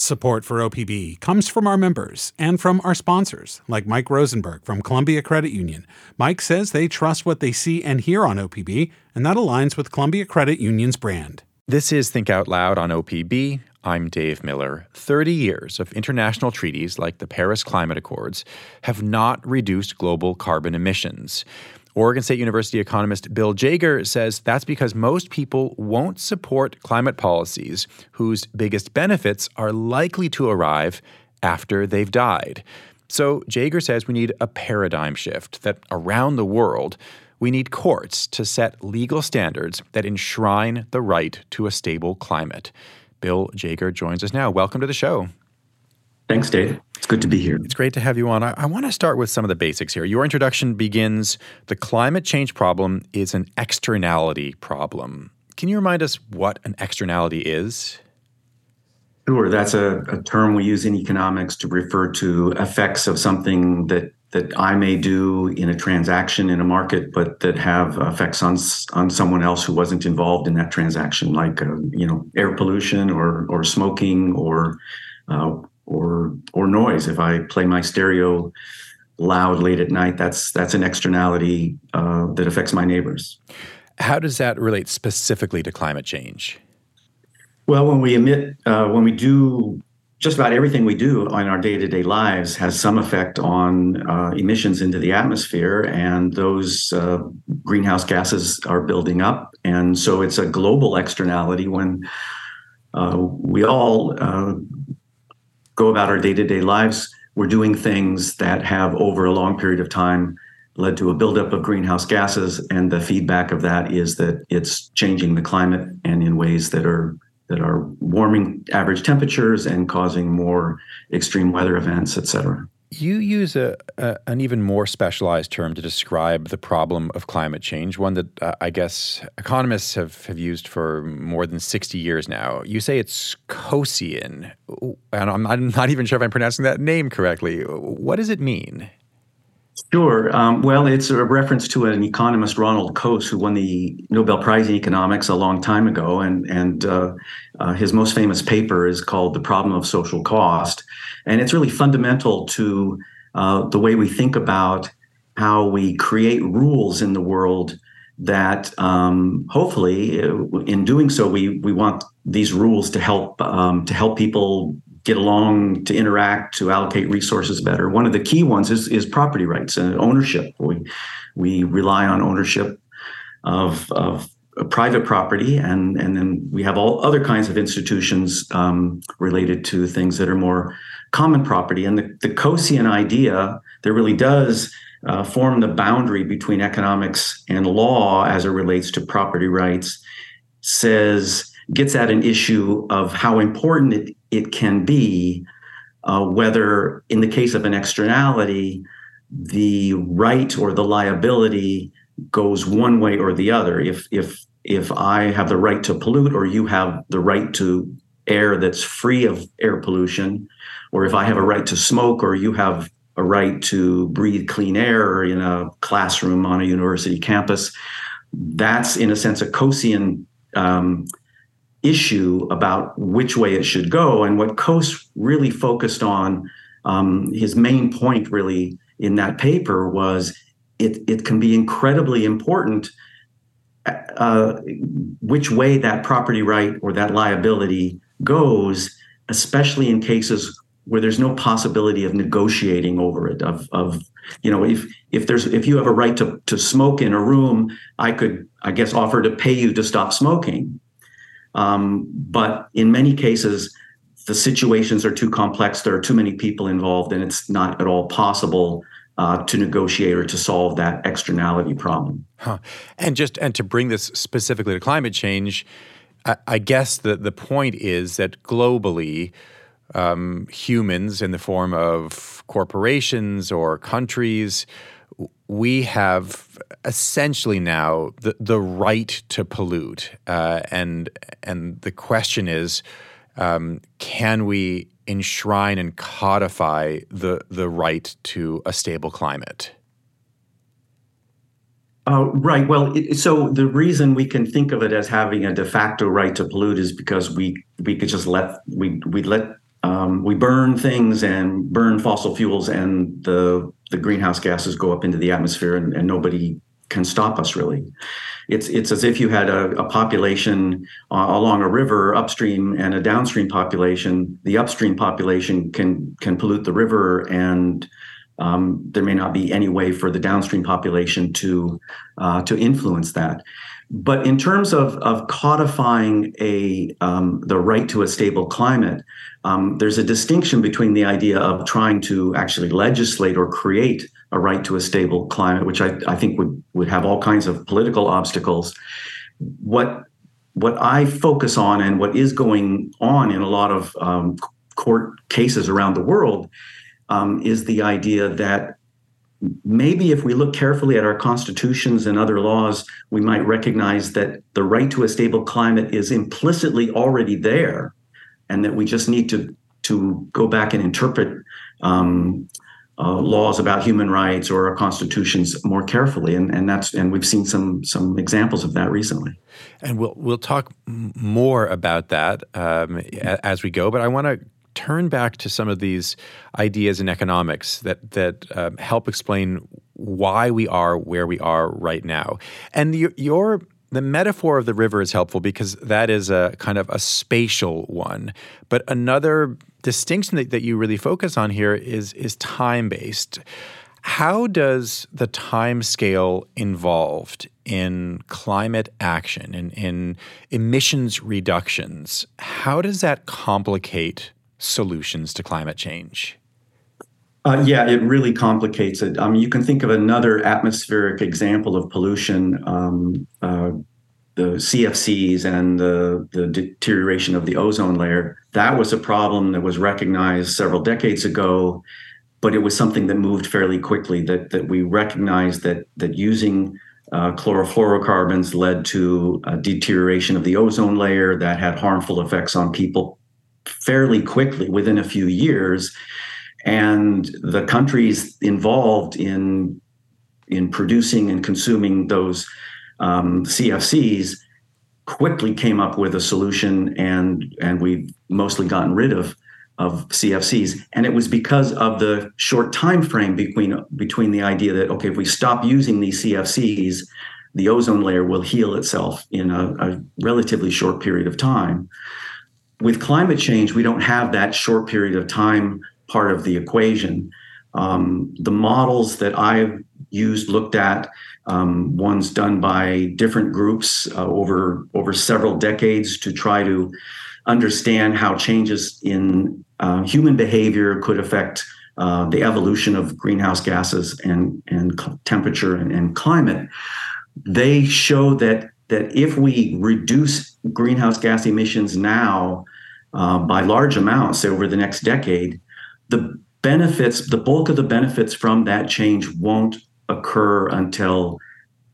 Support for OPB comes from our members and from our sponsors, like Mike Rosenberg from Columbia Credit Union. Mike says they trust what they see and hear on OPB, and that aligns with Columbia Credit Union's brand. This is Think Out Loud on OPB. I'm Dave Miller. 30 years of international treaties like the Paris Climate Accords have not reduced global carbon emissions. Oregon State University economist Bill Jaeger says that's because most people won't support climate policies whose biggest benefits are likely to arrive after they've died. So Jaeger says we need a paradigm shift, that around the world, we need courts to set legal standards that enshrine the right to a stable climate. Bill Jaeger joins us now. Welcome to the show. Thanks, Dave. It's good to be here. It's great to have you on. I, I, want to start with some of the basics here. Your introduction begins the climate change problem is an externality problem. Can you remind us what an externality is? Sure. That's a, a term we use in economics to refer to effects of something that that I may do in a transaction in a market, but that have effects on on someone else who wasn't involved in that transaction, like uh, you know air pollution or or smoking or uh, or or noise. If I play my stereo loud late at night, that's that's an externality uh, that affects my neighbors. How does that relate specifically to climate change? Well, when we emit, uh, when we do just about everything we do in our day-to-day lives has some effect on uh, emissions into the atmosphere and those uh, greenhouse gases are building up and so it's a global externality when uh, we all uh, go about our day to day lives, we're doing things that have over a long period of time led to a buildup of greenhouse gases. And the feedback of that is that it's changing the climate and in ways that are that are warming average temperatures and causing more extreme weather events, et cetera. You use a, a, an even more specialized term to describe the problem of climate change, one that uh, I guess economists have, have used for more than 60 years now. You say it's Coasean, and I'm not, I'm not even sure if I'm pronouncing that name correctly. What does it mean? Sure. Um, well, it's a reference to an economist, Ronald Coase, who won the Nobel Prize in economics a long time ago, and and uh, uh, his most famous paper is called "The Problem of Social Cost." And it's really fundamental to uh, the way we think about how we create rules in the world that um, hopefully uh, in doing so we we want these rules to help um, to help people get along to interact to allocate resources better one of the key ones is is property rights and ownership we we rely on ownership of of private property and and then we have all other kinds of institutions um, related to things that are more common property. And the, the Coasean idea that really does uh, form the boundary between economics and law as it relates to property rights says gets at an issue of how important it, it can be uh, whether in the case of an externality the right or the liability goes one way or the other. If if if i have the right to pollute or you have the right to air that's free of air pollution or if I have a right to smoke, or you have a right to breathe clean air in a classroom on a university campus, that's in a sense a Coasean um, issue about which way it should go. And what Coase really focused on, um, his main point really in that paper was it, it can be incredibly important uh, which way that property right or that liability goes, especially in cases where there's no possibility of negotiating over it of of you know if if there's if you have a right to to smoke in a room i could i guess offer to pay you to stop smoking um, but in many cases the situations are too complex there are too many people involved and it's not at all possible uh, to negotiate or to solve that externality problem huh. and just and to bring this specifically to climate change I, I guess the the point is that globally um, humans in the form of corporations or countries, we have essentially now the, the right to pollute. Uh, and, and the question is um, can we enshrine and codify the, the right to a stable climate? Uh, right. Well, it, so the reason we can think of it as having a de facto right to pollute is because we we could just let we we let um, we burn things and burn fossil fuels, and the the greenhouse gases go up into the atmosphere, and, and nobody can stop us really. It's it's as if you had a, a population uh, along a river upstream and a downstream population. The upstream population can can pollute the river, and um, there may not be any way for the downstream population to uh, to influence that. But in terms of, of codifying a um, the right to a stable climate, um, there's a distinction between the idea of trying to actually legislate or create a right to a stable climate, which I, I think would would have all kinds of political obstacles. What what I focus on and what is going on in a lot of um, court cases around the world um, is the idea that maybe if we look carefully at our constitutions and other laws, we might recognize that the right to a stable climate is implicitly already there, and that we just need to to go back and interpret um, uh, laws about human rights or our constitutions more carefully, and and that's and we've seen some some examples of that recently. And we'll we'll talk more about that um, as we go. But I want to turn back to some of these ideas in economics that that um, help explain why we are where we are right now. And your, your the metaphor of the river is helpful because that is a kind of a spatial one. But another distinction that, that you really focus on here is is time based. How does the time scale involved in climate action and in, in emissions reductions, how does that complicate solutions to climate change? Uh, yeah, it really complicates it. Mean, you can think of another atmospheric example of pollution, um, uh, the CFCs and the, the deterioration of the ozone layer. That was a problem that was recognized several decades ago, but it was something that moved fairly quickly. That that we recognized that that using uh, chlorofluorocarbons led to a deterioration of the ozone layer that had harmful effects on people fairly quickly within a few years. And the countries involved in in producing and consuming those um, CFCs quickly came up with a solution, and and we've mostly gotten rid of of CFCs. And it was because of the short time frame between between the idea that okay, if we stop using these CFCs, the ozone layer will heal itself in a, a relatively short period of time with climate change, we don't have that short period of time part of the equation. Um, the models that I've used, looked at, um, ones done by different groups uh, over over several decades to try to understand how changes in uh, human behavior could affect uh, the evolution of greenhouse gases and and temperature and, and climate. They show that that if we reduce greenhouse gas emissions now uh, by large amounts over the next decade, the benefits, the bulk of the benefits from that change won't occur until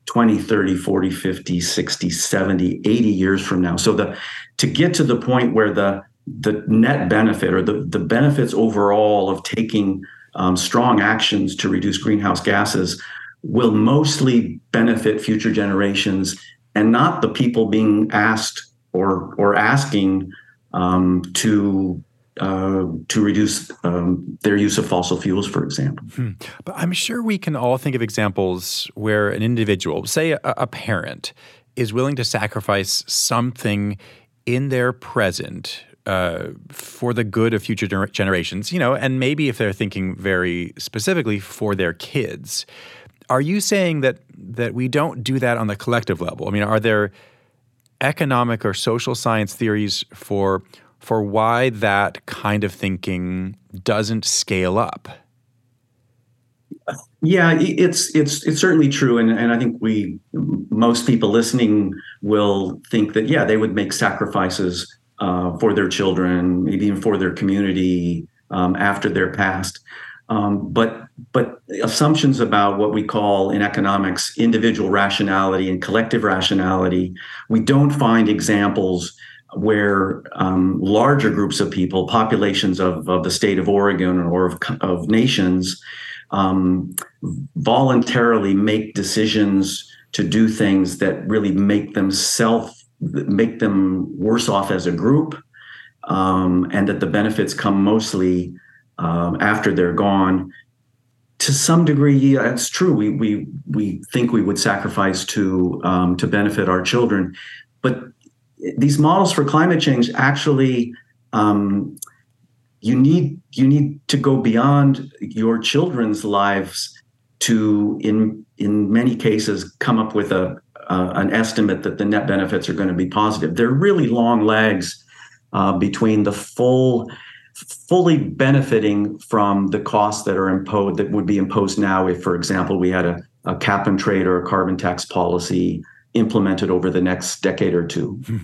20, 30, 40, 50, 60, 70, 80 years from now. So the to get to the point where the the net benefit or the, the benefits overall of taking um, strong actions to reduce greenhouse gases will mostly benefit future generations and not the people being asked or or asking um, to uh, to reduce um, their use of fossil fuels, for example. Hmm. But I'm sure we can all think of examples where an individual, say a, a parent, is willing to sacrifice something in their present uh, for the good of future generations, you know, and maybe if they're thinking very specifically for their kids. Are you saying that that we don't do that on the collective level? I mean, are there economic or social science theories for for why that kind of thinking doesn't scale up. Yeah, it's it's it's certainly true, and and I think we most people listening will think that yeah they would make sacrifices uh, for their children, maybe even for their community um, after they're passed. Um, but but assumptions about what we call in economics individual rationality and collective rationality, we don't find examples where um, larger groups of people, populations of, of the state of Oregon or of, of nations, um, voluntarily make decisions to do things that really make them self make them worse off as a group um, and that the benefits come mostly um, after they're gone. To some degree, yeah, it's true. We we we think we would sacrifice to um, to benefit our children, but these models for climate change actually um, you need you need to go beyond your children's lives to in in many cases come up with a uh, an estimate that the net benefits are going to be positive. There are really long lags uh, between the full fully benefiting from the costs that are imposed that would be imposed now if for example we had a, a cap and trade or a carbon tax policy implemented over the next decade or two hmm.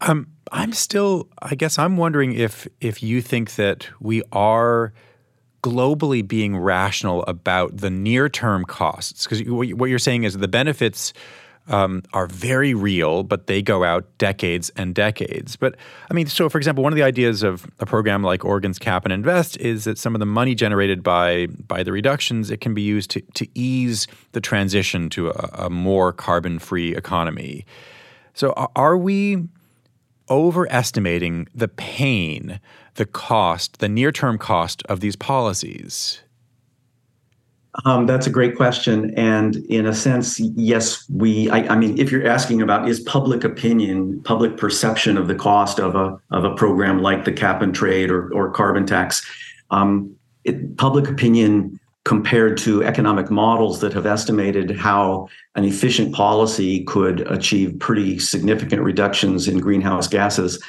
um, i'm still i guess i'm wondering if if you think that we are globally being rational about the near term costs because what you're saying is the benefits um, are very real, but they go out decades and decades. But I mean, so for example, one of the ideas of a program like Oregon's Cap and Invest is that some of the money generated by by the reductions it can be used to to ease the transition to a, a more carbon free economy. So are we overestimating the pain, the cost, the near term cost of these policies? Um, that's a great question. And in a sense, yes, we, I, I, mean, if you're asking about is public opinion, public perception of the cost of a, of a program like the cap and trade or, or carbon tax, um, it, public opinion compared to economic models that have estimated how an efficient policy could achieve pretty significant reductions in greenhouse gases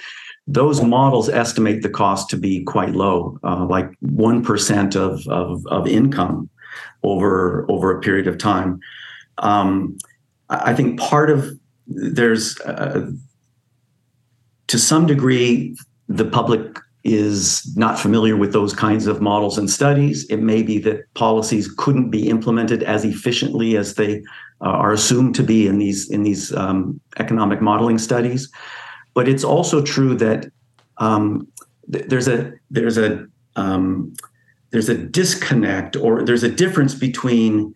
those models estimate the cost to be quite low, uh, like 1% of, of, of income over over a period of time. Um, I think part of there's uh, to some degree the public is not familiar with those kinds of models and studies. It may be that policies couldn't be implemented as efficiently as they uh, are assumed to be in these in these um, economic modeling studies. But it's also true that um, th- there's a there's a um, there's a disconnect or there's a difference between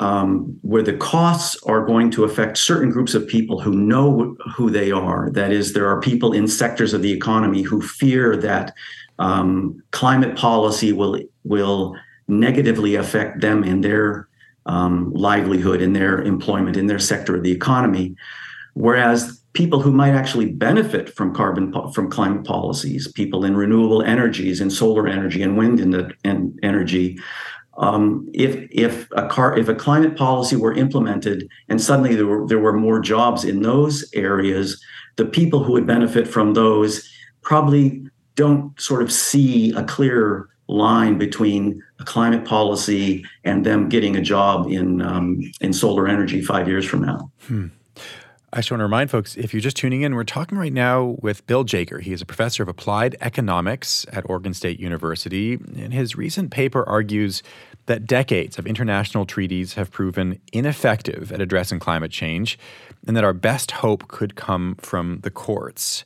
um, where the costs are going to affect certain groups of people who know who they are. That is, there are people in sectors of the economy who fear that um, climate policy will will negatively affect them in their um, livelihood, in their employment, in their sector of the economy. Whereas people who might actually benefit from carbon from climate policies, people in renewable energies, in solar energy and wind and energy. Um, if if a car if a climate policy were implemented and suddenly there were there were more jobs in those areas, the people who would benefit from those probably don't sort of see a clear line between a climate policy and them getting a job in um, in solar energy five years from now. Hmm. I just want to remind folks if you're just tuning in, we're talking right now with Bill Jaeger. He is a professor of applied economics at Oregon State University. And his recent paper argues that decades of international treaties have proven ineffective at addressing climate change and that our best hope could come from the courts.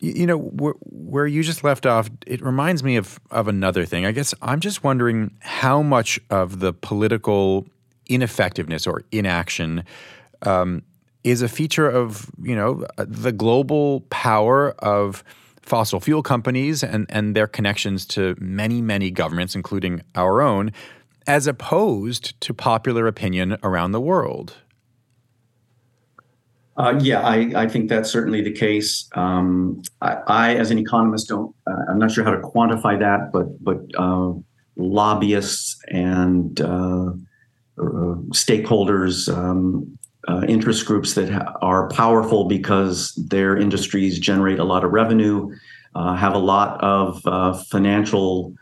You know, where you just left off, it reminds me of, of another thing. I guess I'm just wondering how much of the political ineffectiveness or inaction um, is a feature of you know the global power of fossil fuel companies and, and their connections to many, many governments, including our own, as opposed to popular opinion around the world. Uh, yeah, I, I think that's certainly the case. Um, I, I, as an economist, don't. Uh, I'm not sure how to quantify that, but but uh, lobbyists and uh, uh, stakeholders um, uh, interest groups that ha- are powerful because their industries generate a lot of revenue, uh, have a lot of uh, financial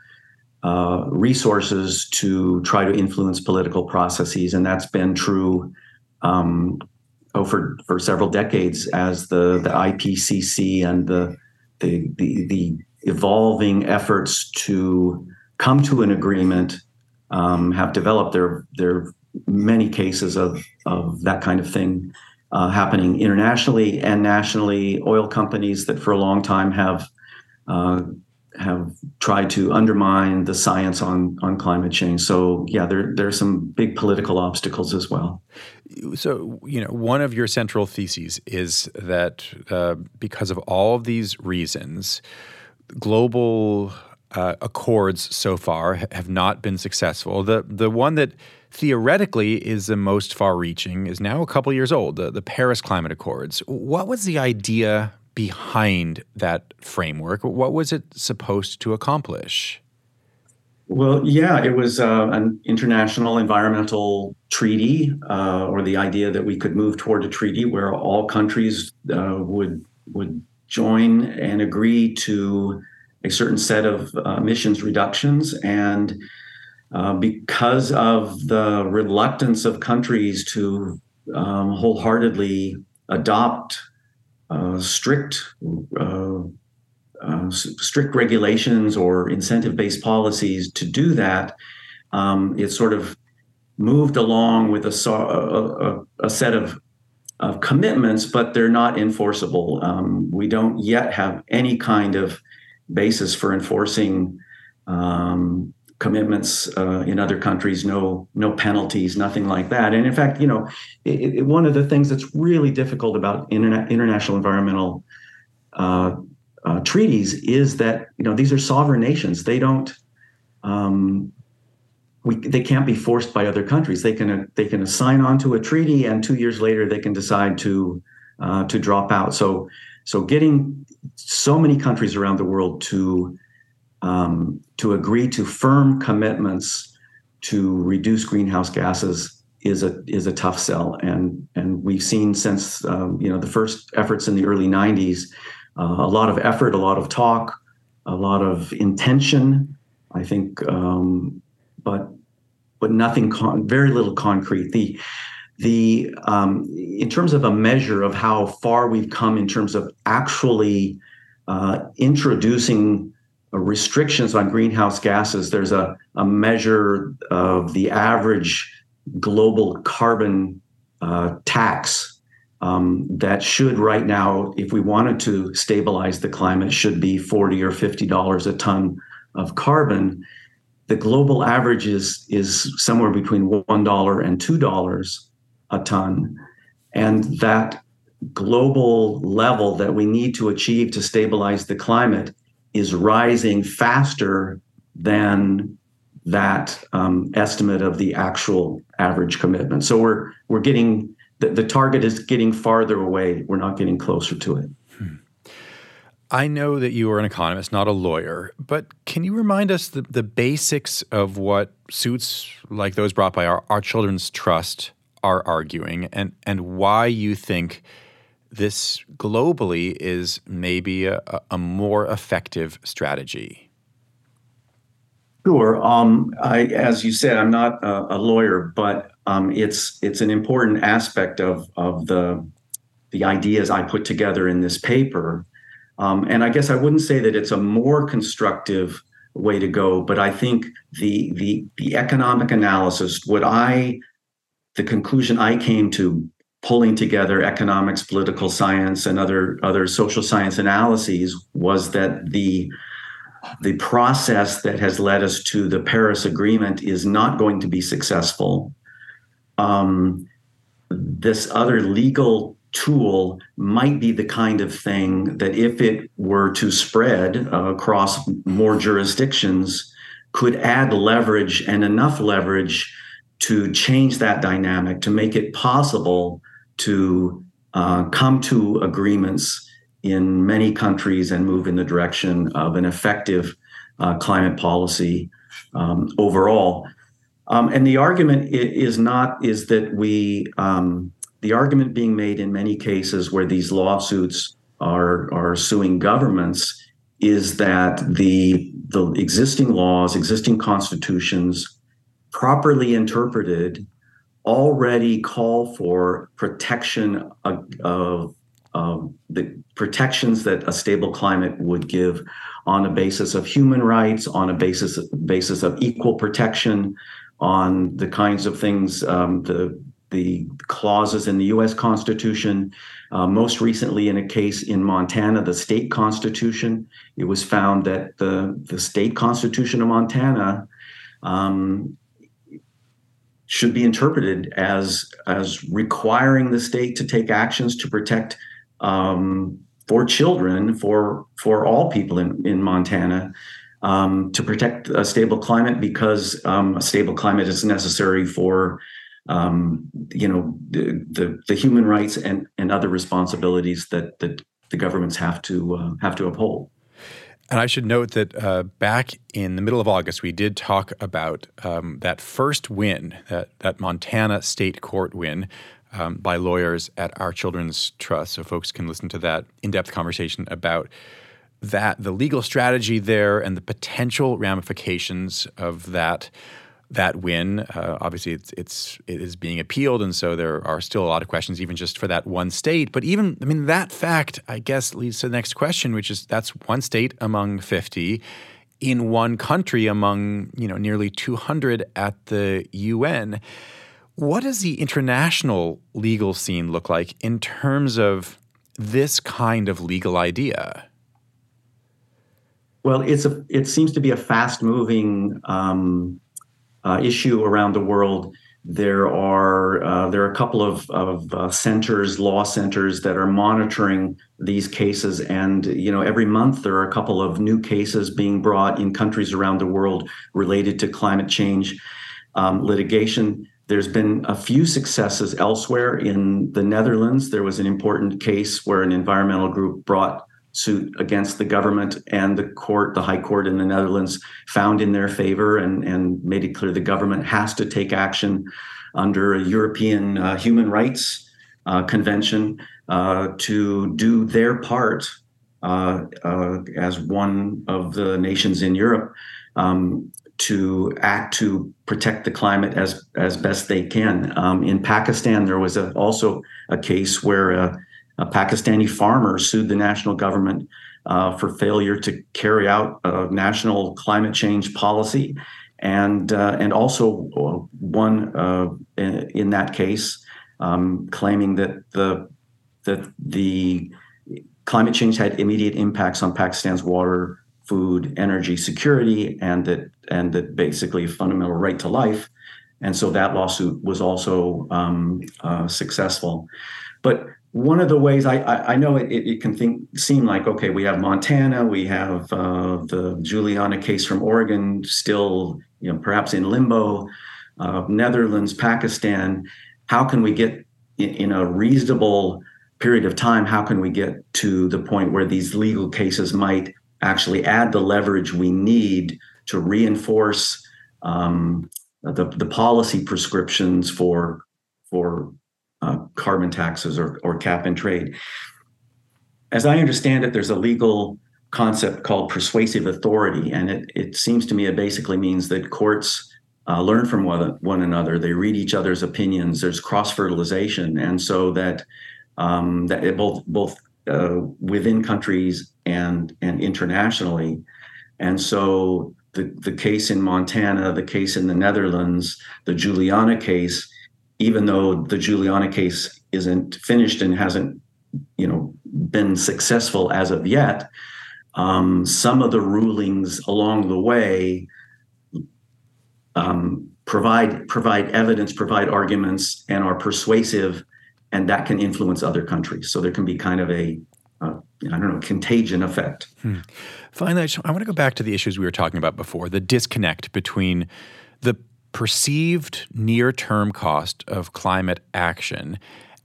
uh, resources to try to influence political processes, and that's been true um, oh, for for several decades as the the IPCC and the the the, the evolving efforts to come to an agreement um, have developed their their many cases of, of that kind of thing uh, happening internationally and nationally. Oil companies that for a long time have uh, have tried to undermine the science on on climate change. So yeah, there there are some big political obstacles as well. So you know, one of your central theses is that uh, because of all of these reasons, global uh, accords so far have not been successful. The the one that theoretically is the most far-reaching is now a couple years old. The, the Paris Climate Accords. What was the idea behind that framework? What was it supposed to accomplish? Well, yeah, it was uh, an international environmental treaty, uh, or the idea that we could move toward a treaty where all countries uh, would would join and agree to a certain set of uh, emissions reductions. And uh, because of the reluctance of countries to um, wholeheartedly adopt uh, strict uh, uh, strict regulations or incentive-based policies to do that, um, it sort of moved along with a, a, a set of, of commitments, but they're not enforceable. Um, we don't yet have any kind of basis for enforcing um, commitments uh, in other countries, no no penalties, nothing like that. And in fact, you know, it, it, one of the things that's really difficult about interna- international environmental uh, uh, treaties is that you know these are sovereign nations. They don't. Um, we, they can't be forced by other countries. They can they can sign on to a treaty, and two years later they can decide to uh, to drop out. So so getting so many countries around the world to um, to agree to firm commitments to reduce greenhouse gases is a is a tough sell, and and we've seen since um, you know the first efforts in the early '90s, uh, a lot of effort, a lot of talk, a lot of intention. I think, um, but but nothing, con- very little concrete. The the um, in terms of a measure of how far we've come in terms of actually uh, introducing restrictions on greenhouse gases, there's a, a measure of the average global carbon uh, tax um, that should right now, if we wanted to stabilize the climate, should be 40 or 50 dollars a ton of carbon. The global average is is somewhere between one dollar and two dollars a ton, and that global level that we need to achieve to stabilize the climate is rising faster than that um, estimate of the actual average commitment. So we're we're getting the, the target is getting farther away. We're not getting closer to it. Hmm. I know that you are an economist, not a lawyer, but can you remind us the, the basics of what suits like those brought by our, our Children's Trust are arguing and, and why you think this globally is maybe a, a more effective strategy? Sure. Um, I, as you said, I'm not a, a lawyer, but um, it's it's an important aspect of of the the ideas I put together in this paper. Um, and I guess I wouldn't say that it's a more constructive way to go, but I think the the the economic analysis, what I the conclusion I came to pulling together economics, political science, and other other social science analyses was that the the process that has led us to the Paris Agreement is not going to be successful. Um, this other legal tool might be the kind of thing that, if it were to spread uh, across more jurisdictions, could add leverage and enough leverage to change that dynamic, to make it possible to uh, come to agreements in many countries and move in the direction of an effective uh, climate policy um, overall. Um, and the argument is not is that we um, the argument being made in many cases where these lawsuits are are suing governments is that the the existing laws, existing constitutions, properly interpreted, already call for protection of, of um, the protections that a stable climate would give on a basis of human rights, on a basis basis of equal protection, on the kinds of things um, the the clauses in the U.S. Constitution. Uh, most recently, in a case in Montana, the state constitution, it was found that the the state constitution of Montana um, should be interpreted as as requiring the state to take actions to protect um, for children, for for all people in in Montana, um, to protect a stable climate because um, a stable climate is necessary for um, you know the, the, the human rights and and other responsibilities that that the governments have to uh, have to uphold. And I should note that uh, back in the middle of August, we did talk about um, that first win, that that Montana State Court win. Um, by lawyers at Our Children's Trust. So, folks can listen to that in depth conversation about that the legal strategy there and the potential ramifications of that that win. Uh, obviously, it's it's it is being appealed, and so there are still a lot of questions, even just for that one state. But even I mean, that fact, I guess, leads to the next question, which is that's one state among fifty in one country among you know nearly two hundred at the UN. What does the international legal scene look like in terms of this kind of legal idea? Well, it's a it seems to be a fast moving um, uh, issue around the world. There are uh, there are a couple of of uh, centers, law centers, that are monitoring these cases, and you know every month there are a couple of new cases being brought in countries around the world related to climate change um, litigation. There's been a few successes elsewhere in the Netherlands. There was an important case where an environmental group brought suit against the government and the court, the high court in the Netherlands, found in their favor and, and made it clear the government has to take action under a European uh, human rights uh, convention uh, to do their part uh, uh, as one of the nations in Europe um, to act to protect the climate as as best they can. Um, in Pakistan, there was a, also a case where uh, a Pakistani farmer sued the national government uh, for failure to carry out a national climate change policy, and uh, and also uh, one uh, in that case um, claiming that the that the climate change had immediate impacts on Pakistan's water, food, energy security, and that and that basically fundamental right to life. And so that lawsuit was also um, uh, successful. But one of the ways I, I, I know it, it, can think, seem like, okay, we have Montana, we have uh, the Juliana case from Oregon still, you know, perhaps in limbo, uh, Netherlands, Pakistan. How can we get in, in a reasonable period of time? How can we get to the point where these legal cases might actually add the leverage we need to reinforce um, the, the policy prescriptions for for uh, carbon taxes or, or cap and trade. As I understand it, there's a legal concept called persuasive authority, and it, it seems to me it basically means that courts uh, learn from one, one another. They read each other's opinions. There's cross fertilization, and so that um, that it both both uh, within countries and and internationally, and so the the case in Montana, the case in the Netherlands, the Juliana case even though the Juliana case isn't finished and hasn't, you know, been successful as of yet, um, some of the rulings along the way um, provide provide evidence, provide arguments, and are persuasive, and that can influence other countries. So there can be kind of a uh, I don't know, contagion effect. Hmm. Finally, I want to go back to the issues we were talking about before the disconnect between the perceived near term cost of climate action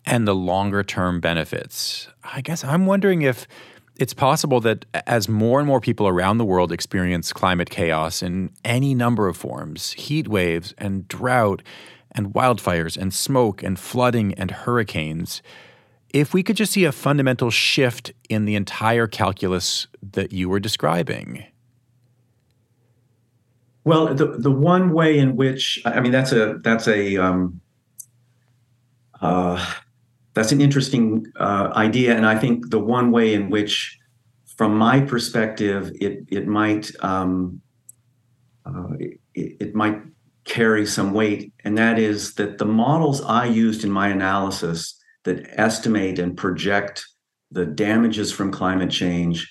and the longer term benefits. I guess I'm wondering if it's possible that as more and more people around the world experience climate chaos in any number of forms heat waves and drought and wildfires and smoke and flooding and hurricanes if we could just see a fundamental shift in the entire calculus that you were describing. Well, the the one way in which I mean that's a that's a um, uh, that's an interesting uh, idea, and I think the one way in which, from my perspective, it it might um, uh, it, it, might carry some weight, and that is that the models I used in my analysis that estimate and project the damages from climate change,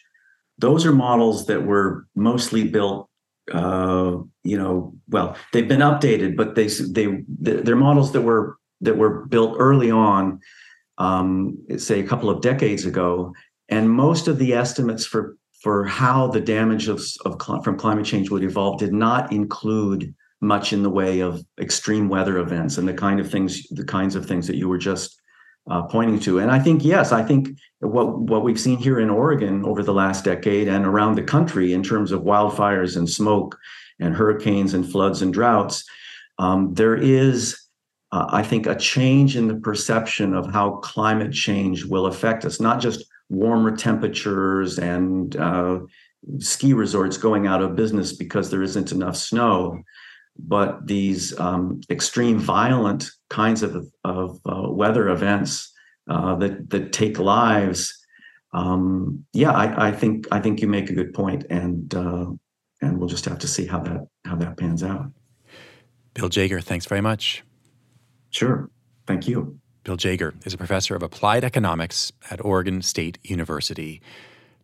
those are models that were mostly built. Uh, you know, well, they've been updated, but they they they're models that were that were built early on, um, say a couple of decades ago, and most of the estimates for for how the damage of, of from climate change would evolve did not include much in the way of extreme weather events and the kind of things the kinds of things that you were just uh, pointing to. And i think yes i think what what we've seen here in oregon over the last decade and around the country in terms of wildfires and smoke and hurricanes and floods and droughts um, there is uh, i think a change in the perception of how climate change will affect us not just warmer temperatures and uh, ski resorts going out of business because there isn't enough snow but these um, extreme violent kinds of, of uh, weather events uh, that that take lives um, yeah I, I, think I think you make a good point and uh, and we'll just have to see how that how that pans out. Bill Jaeger thanks very much. Sure. Thank you. Bill Jaeger is a professor of applied economics at Oregon State University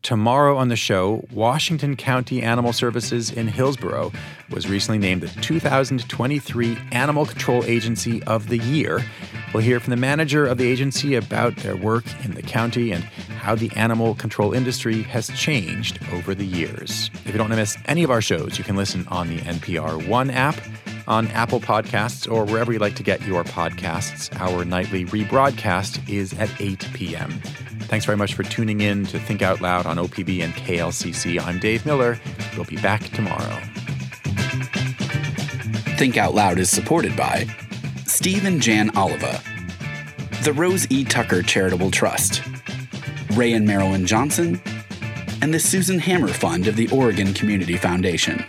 Tomorrow on the show, Washington County Animal Services in Hillsboro was recently named the 2023 Animal Control Agency of the Year. We'll hear from the manager of the agency about their work in the county and how the animal control industry has changed over the years. If you don't want to miss any of our shows, you can listen on the NPR One app, on Apple Podcasts, or wherever you like to get your podcasts. Our nightly rebroadcast is at 8 p.m. Thanks very much for tuning in to Think Out Loud on OPB and KLCC. I'm Dave Miller. We'll be back tomorrow. Think Out Loud is supported by Steve and Jan Oliva, the Rose E. Tucker Charitable Trust, Ray and Marilyn Johnson, and the Susan Hammer Fund of the Oregon Community Foundation.